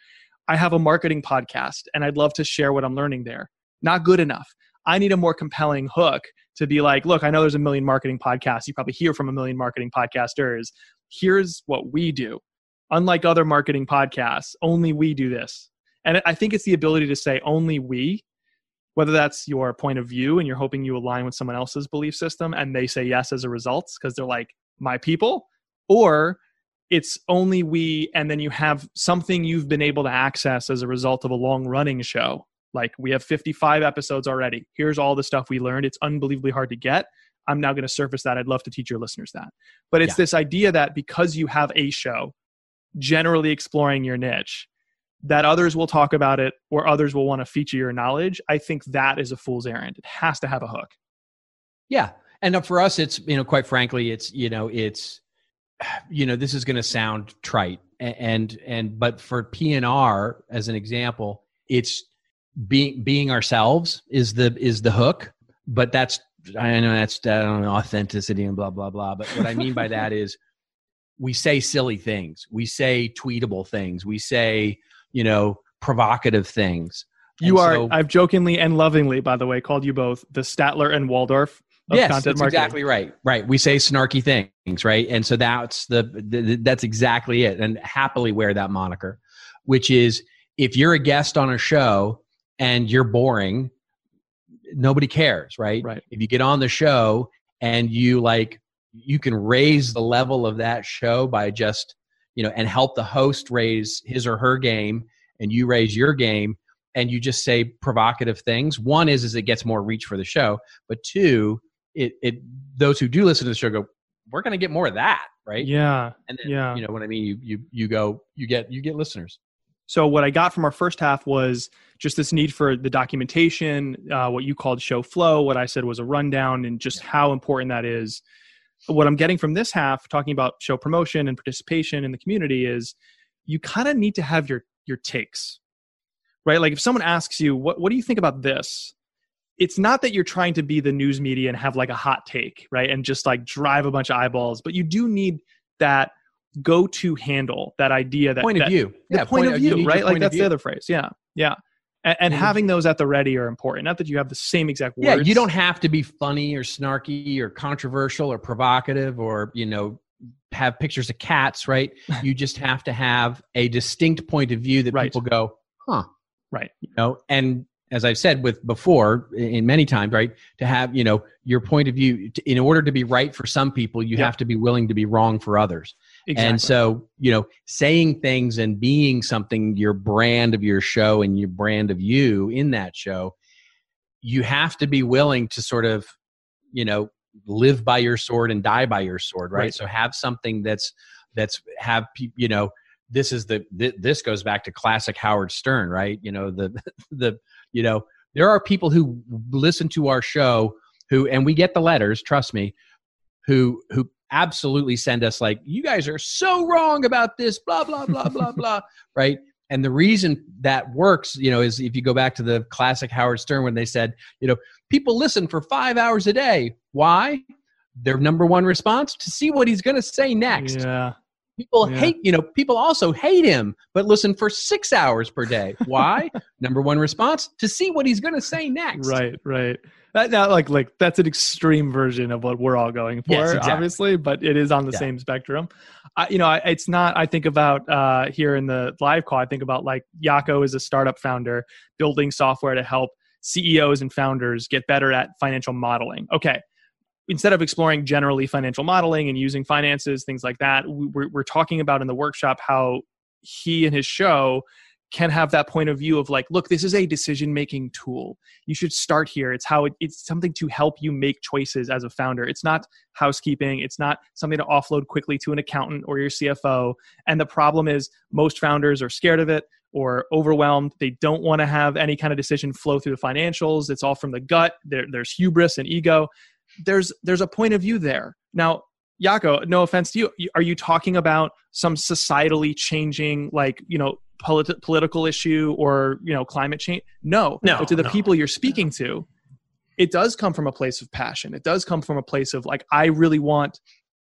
i have a marketing podcast and i'd love to share what i'm learning there not good enough i need a more compelling hook to be like look i know there's a million marketing podcasts. You probably hear from a million marketing podcasters. Here's what we do. Unlike other marketing podcasts only we do this. And i think it's the ability to say only we whether that's your point of view and you're hoping you align with someone else's belief system and they say yes as a result because they're like my people or it's only we and then you have something you've been able to access as a result of a long running show like we have 55 episodes already. Here's all the stuff we learned. It's unbelievably hard to get. I'm now going to surface that. I'd love to teach your listeners that. But it's Yeah. this idea that because you have a show generally exploring your niche that others will talk about it or others will want to feature your knowledge i think that is a fool's errand. It has to have a hook. Yeah. And uh, for us, it's, you know, quite frankly, it's, you know, it's, *sighs* you know, this is going to sound trite. A- and, and, but for PNR, as an example, it's being, being ourselves is the, is the hook, but that's, I know that's, I don't know, authenticity and blah, blah, blah. But what I mean by *laughs* that is we say silly things. We say tweetable things. We say, you know, provocative things. You And are. so- I've jokingly and lovingly, by the way, called you both the Statler and Waldorf of yes, content that's marketing. exactly right. Right. We say snarky things, right? And so that's the, the that's exactly it. And happily wear that moniker, which is if you're a guest on a show and you're boring, nobody cares, right? Right. If you get on the show and you like you can raise the level of that show by just, you know, and help the host raise his or her game and you raise your game and you just say provocative things. One is is it gets more reach for the show, but two, it it those who do listen to the show go, we're going to get more of that, right? Yeah. And then, yeah. you know what I mean. You you you go, you get you get listeners. So what I got from our first half was just this need for the documentation, uh, what you called show flow, what I said was a rundown, and just how important that is. What I'm getting from this half, talking about show promotion and participation in the community, is you kind of need to have your your takes, right? Like if someone asks you, "What what do you think about this?" It's not that you're trying to be the news media and have like a hot take, right? And just like drive a bunch of eyeballs, but you do need that go-to handle, that idea, that Point of that- view. the Yeah, point, of view, right? Like point that's the other phrase. Yeah, yeah. And, and Point of having those at the ready are important. Not that you have the same exact words. Yeah, you don't have to be funny or snarky or controversial or provocative or you know have pictures of cats, right? *laughs* You just have to have a distinct point of view that Right. people go, huh, Right. you know. And as I've said with before in many times, right, to have you know your point of view in order to be right for some people, you have to be willing to be wrong for others. Exactly. And so, you know, saying things and being something, your brand of your show and your brand of you in that show, you have to be willing to sort of, you know, live by your sword and die by your sword, right? Right. So have something that's that's have you know, this is the th- this goes back to classic Howard Stern, right? You know, the *laughs* the you know, there are people who listen to our show who and we get the letters, trust me, who who absolutely send us like you guys are so wrong about this blah blah blah blah blah *laughs* right? And the reason that works you know is if you go back to the classic howard stern when they said you know people listen for five hours a day. Why? Their number one response? To see what he's going to say next. Yeah. People Yeah. hate you know people also hate him but listen for six hours per day why *laughs* number one response to see what he's going to say next Right. Right. That now, like, like that's an extreme version of what we're all going for, Yes, exactly. obviously, but it is on the Yeah. same spectrum. I, you know, I, it's not. I think about uh, here in the live call. I think about like Yako is a startup founder building software to help CEOs and founders get better at financial modeling. Okay, instead of exploring generally financial modeling and using finances, things like that, we- we're, we're talking about in the workshop how he and his show can have that point of view of like, look, this is a decision making tool. You should start here. It's how it, it's something to help you make choices as a founder. It's not housekeeping. It's not something to offload quickly to an accountant or your CFO. And the problem is most founders are scared of it or overwhelmed. They don't want to have any kind of decision flow through the financials. It's all from the gut. There, there's hubris and ego. There's there's a point of view there. Now, Yako, no offense to you, are you talking about some societally changing, like you know, polit- political issue or you know, climate change? No, No, But to the no. people you're speaking to, it does come from a place of passion. It does come from a place of like, I really want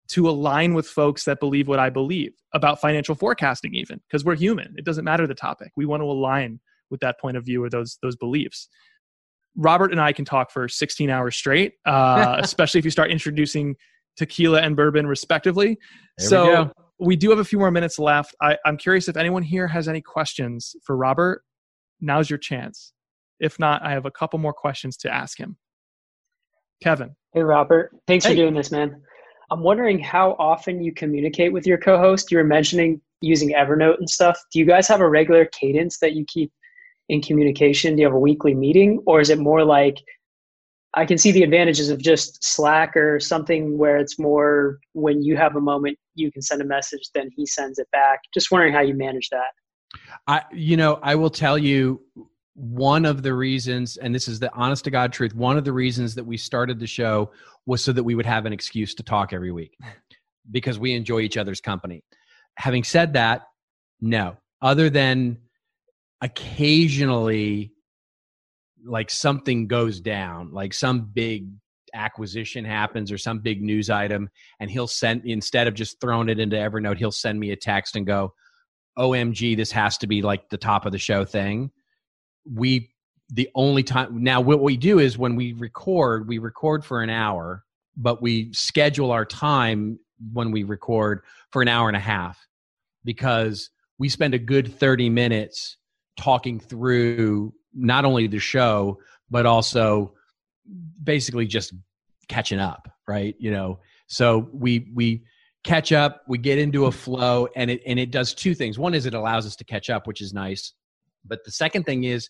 to align with folks that believe what I believe about financial forecasting, even because we're human. It doesn't matter the topic. We want to align with that point of view or those those beliefs. Robert and I can talk for 16 hours straight, uh, *laughs* especially if you start introducing tequila and bourbon respectively. There we so go. we do have a few more minutes left. I, I'm curious if anyone here has any questions for Robert. Now's your chance. If not, I have a couple more questions to ask him. Kevin. Hey, Robert. Thanks Hey. for doing this, man. I'm wondering how often you communicate with your co host. You were mentioning using Evernote and stuff. Do you guys have a regular cadence that you keep in communication? Do you have a weekly meeting? Or is it more like I can see the advantages of just Slack or something where it's more when you have a moment, you can send a message, then he sends it back? Just wondering how you manage that. I, you know, I will tell you one of the reasons, and this is the honest to God truth, one of the reasons that we started the show was so that we would have an excuse to talk every week because we enjoy each other's company. Having said that, no, other than occasionally like something goes down, like some big acquisition happens or some big news item, and he'll send, instead of just throwing it into Evernote, he'll send me a text and go, OMG, this has to be like the top of the show thing. We the only time now what we do is when we record we record for an hour but we schedule our time when we record for an hour and a half because we spend a good 30 minutes talking through not only the show but also basically just catching up right? You know so we we catch up we get into a flow and it and it does two things. One is it allows us to catch up which is nice. But the second thing is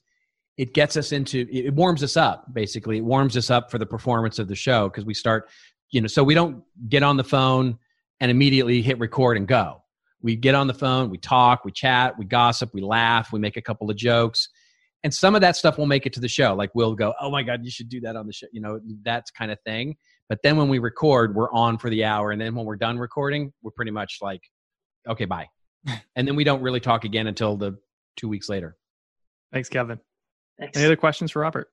it gets us into it warms us up basically. It warms us up for the performance of the show because we start you know so we don't get on the phone and immediately hit record and go we get on the phone we talk we chat we gossip we laugh we make a couple of jokes and some of that stuff will make it to the show like we'll go oh my god you should do that on the show you know that kind of thing but then when we record we're on for the hour and then when we're done recording we're pretty much like okay bye *laughs* and then we don't really talk again until the two weeks later Thanks, Kevin. Thanks. Any other questions for Robert?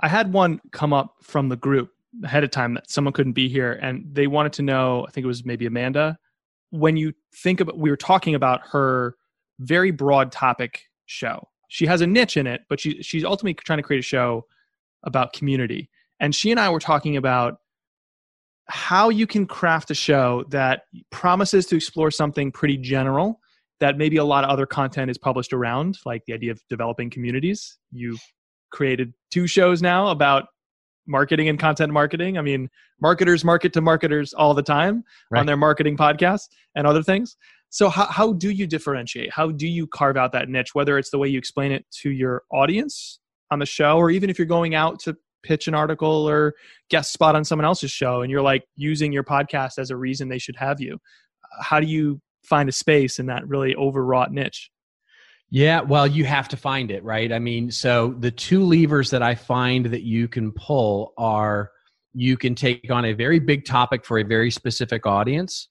I had one come up from the group ahead of time that someone couldn't be here, and they wanted to know. I think it was maybe Amanda. When you think about, we were talking about her very broad topic show. She has a niche in it, but she she's ultimately trying to create a show about community. And she and I were talking about how you can craft a show that promises to explore something pretty general that maybe a lot of other content is published around, like the idea of developing communities. You've created two shows now about marketing and content marketing. I mean, marketers market to marketers all the time Right. on their marketing podcasts and other things. So, how, how do you differentiate? How do you carve out that niche, whether it's the way you explain it to your audience on the show, or even if you're going out to pitch an article or guest spot on someone else's show and you're like using your podcast as a reason they should have you? How do you find a space in that really overwrought niche? Yeah, well, you have to find it, right? I mean, so the two levers that I find that you can pull are you can take on a very big topic for a very specific audience,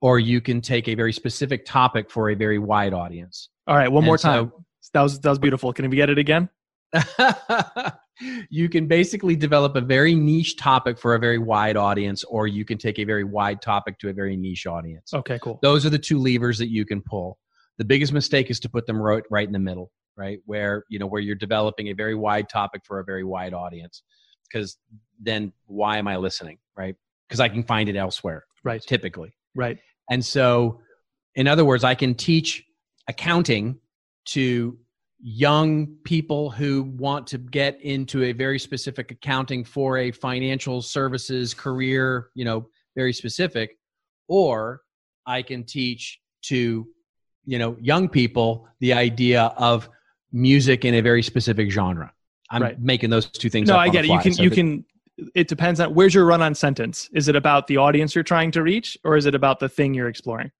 or you can take a very specific topic for a very wide audience. All right, one And more so- time. that was that was beautiful. Can we get it again? *laughs* you can basically develop a very niche topic for a very wide audience, or you can take a very wide topic to a very niche audience. Okay, cool. Those are the two levers that you can pull. The biggest mistake is to put them right, right in the middle, right? Where, you know, where you're developing a very wide topic for a very wide audience. Because then why am I listening, right? Because I can find it elsewhere, Right, typically. right. And so, in other words, I can teach accounting to young people who want to get into a very specific accounting for a financial services career, you know, very specific, or I can teach to, you know, young people the idea of music in a very specific genre. I'm Right. making those two things. No, I get it. You can So you can. It depends on where's your run-on sentence. Is it about the audience you're trying to reach, or is it about the thing you're exploring?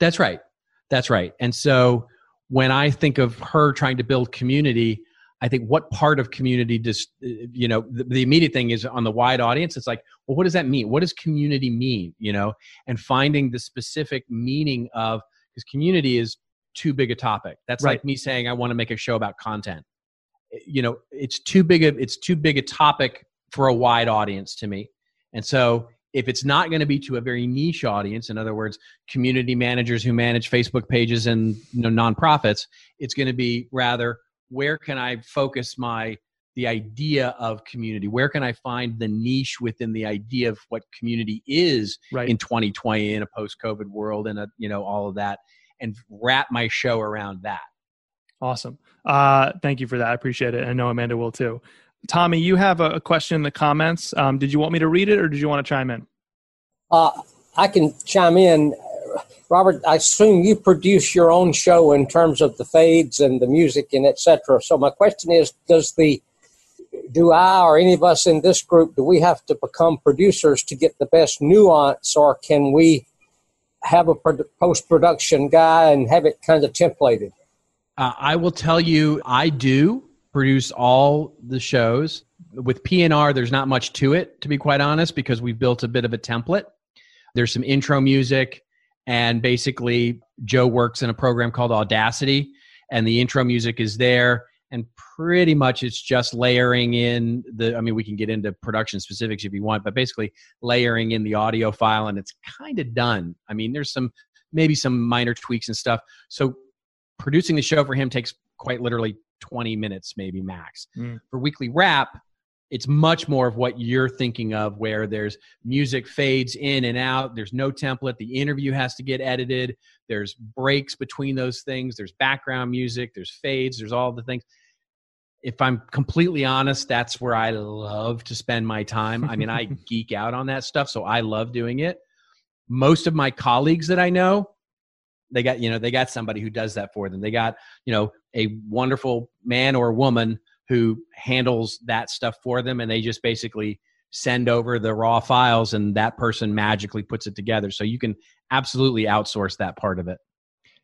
That's right. That's right. And so when I think of her trying to build community, I think what part of community does, you know, the, the immediate thing is on the wide audience. It's like, well, what does that mean? What does community mean? You know, and finding the specific meaning of, because community is too big a topic. That's Right. like me saying I want to make a show about content. Eh, you know, it's too big a, it's too big a topic for a wide audience to me. And so if it's not going to be to a very niche audience, in other words, community managers who manage Facebook pages and you know, nonprofits, it's going to be rather where can I focus my the idea of community? Where can I find the niche within the idea of what community is Right. in 2020 in a post-COVID world and a, you know all of that, and wrap my show around that. Awesome. Uh, thank you for that. I appreciate it. I know Amanda will too. Tommy, you have a, a question in the comments. Um, did you want me to read it, or did you want to chime in? Uh, I can chime in. Robert, I assume you produce your own show in terms of the fades and the music and etc. So my question is, does the do I or any of us in this group do we have to become producers to get the best nuance, or can we have a post production guy and have it kind of templated? Uh, I will tell you, I do produce all the shows. With PNR, there's not much to it, to be quite honest, because we've built a bit of a template. There's some intro music, and basically, Joe works in a program called Audacity, and the intro music is there. And pretty much it's just layering in the, I mean, we can get into production specifics if you want, but basically layering in the audio file, and it's kind of done. I mean, there's some, maybe some minor tweaks and stuff. So producing the show for him takes quite literally 20 minutes maybe max. Mm. For weekly wrap, it's much more of what you're thinking of where there's music fades in and out there's no template the interview has to get edited there's breaks between those things there's background music there's fades there's all the things. If i'm completely honest that's where i love to spend my time. I mean i *laughs* geek out on that stuff so i love doing it. Most of my colleagues that i know they got you know they got somebody who does that for them. They got you know a wonderful man or woman who handles that stuff for them and they just basically send over the raw files and that person magically puts it together so you can absolutely outsource that part of it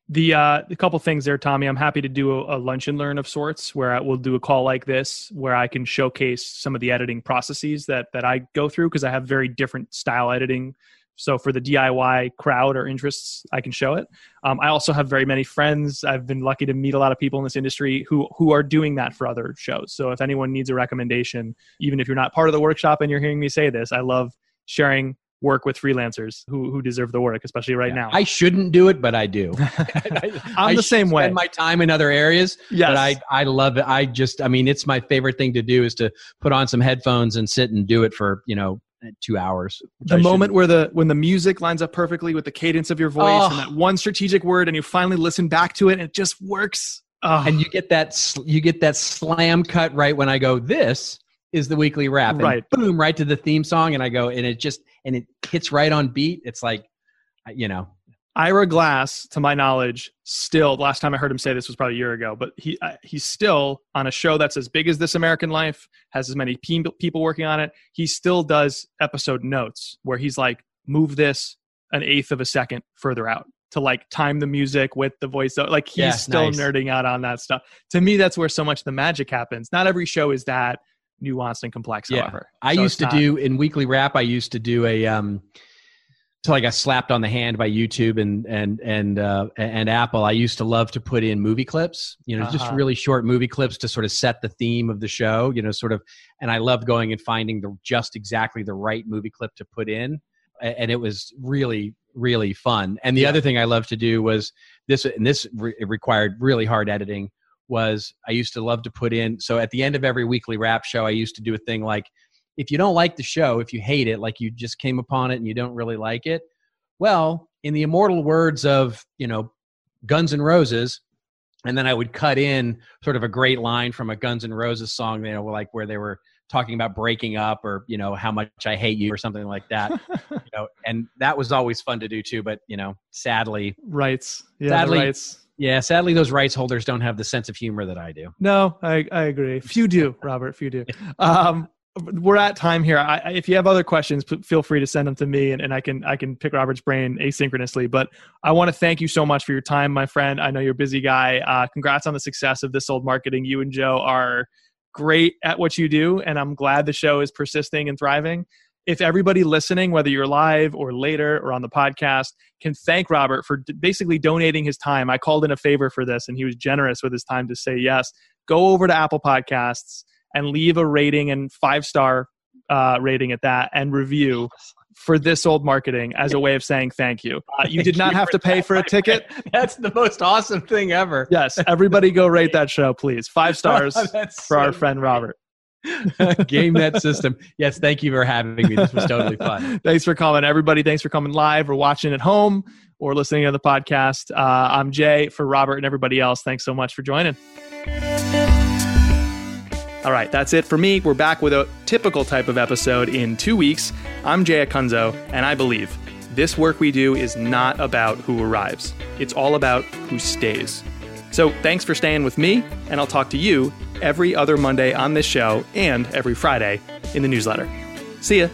The uh, the couple things there, Tommy. I'm happy to do a, a lunch and learn of sorts, where I will do a call like this, where I can showcase some of the editing processes that that I go through because I have very different style editing. So for the DIY crowd or interests, I can show it. Um, I also have very many friends. I've been lucky to meet a lot of people in this industry who who are doing that for other shows. So if anyone needs a recommendation, even if you're not part of the workshop and you're hearing me say this, I love sharing work with freelancers who who deserve the work, especially right Yeah. now. i shouldn't do it but i do *laughs* I'm I the same way. spend my time in other areas yes. but I, I love it i just i mean it's my favorite thing to do is to put on some headphones and sit and do it for you know two hours the I moment shouldn't. where the when the music lines up perfectly with the cadence of your voice and Oh. that one strategic word and you finally listen back to it and it just works oh, and you get that you get that slam cut right when I go. This is the weekly wrap, and Right. Boom, right to the theme song, and I go, and it just and it hits right on beat. It's like, you know, ira glass to my knowledge still the last time i heard him say this was probably a year ago but he uh, he's still on a show that's as big as this american life has as many pe- people working on it he still does episode notes where he's like move this an eighth of a second further out to like time the music with the voice like he's Yeah, still nice. nerding out on that stuff to me that's where so much of the magic happens not every show is that nuanced and complex Yeah. however I So used to not- do in weekly wrap. I used to do a um, till I got slapped on the hand by YouTube and and and uh, and Apple. I used to love to put in movie clips. You know, just Uh-huh. really short movie clips to sort of set the theme of the show. You know, sort of. And I loved going and finding the just exactly the right movie clip to put in, and it was really really fun. And the Yeah. other thing I loved to do was this, and this re- required really hard editing. Was I used to love to put in. So at the end of every weekly wrap show, I used to do a thing like if you don't like the show, if you hate it, like you just came upon it and you don't really like it, well, in the immortal words of, you know, Guns N' Roses, and then I would cut in sort of a great line from a Guns N' Roses song, you know, like where they were talking about breaking up or, you know, how much I hate you or something like that. *laughs* you know, and that was always fun to do too, but you know, sadly, rights yeah Sadly- rights yeah, sadly those rights holders don't have the sense of humor that I do. No, I, I agree. Few do, *laughs* Robert. Few do. *laughs* Um, we're at time here. I, if you have other questions, feel free to send them to me, and, and I can I can pick Robert's brain asynchronously. But I want to thank you so much for your time, my friend. I know you're a busy guy. Uh, congrats on the success of this old marketing. You and Joe are great at what you do, and I'm glad the show is persisting and thriving. If everybody listening, whether you're live or later or on the podcast, can thank Robert for basically donating his time. I called in a favor for this, and he was generous with his time to say yes. Go over to Apple Podcasts and leave a rating and five star uh, rating at that and review for this old marketing as a way of saying thank you. Uh, you did not have to pay that, for a ticket. *laughs* That's the most awesome thing ever. Yes, everybody go rate that show, please. Five *laughs* stars That's for our friend Robert. *laughs* Game Net System. Yes, thank you for having me. This was totally fun. thanks for coming, everybody. Thanks for coming live or watching at home or listening to the podcast. Uh, I'm Jay for Robert and everybody else. Thanks so much for joining. All right, that's it for me. We're back with a typical type of episode in two weeks. I'm Jay Acunzo, and I believe this work we do is not about who arrives, it's all about who stays. So thanks for staying with me, and I'll talk to you every other Monday on this show and every Friday in the newsletter. See ya.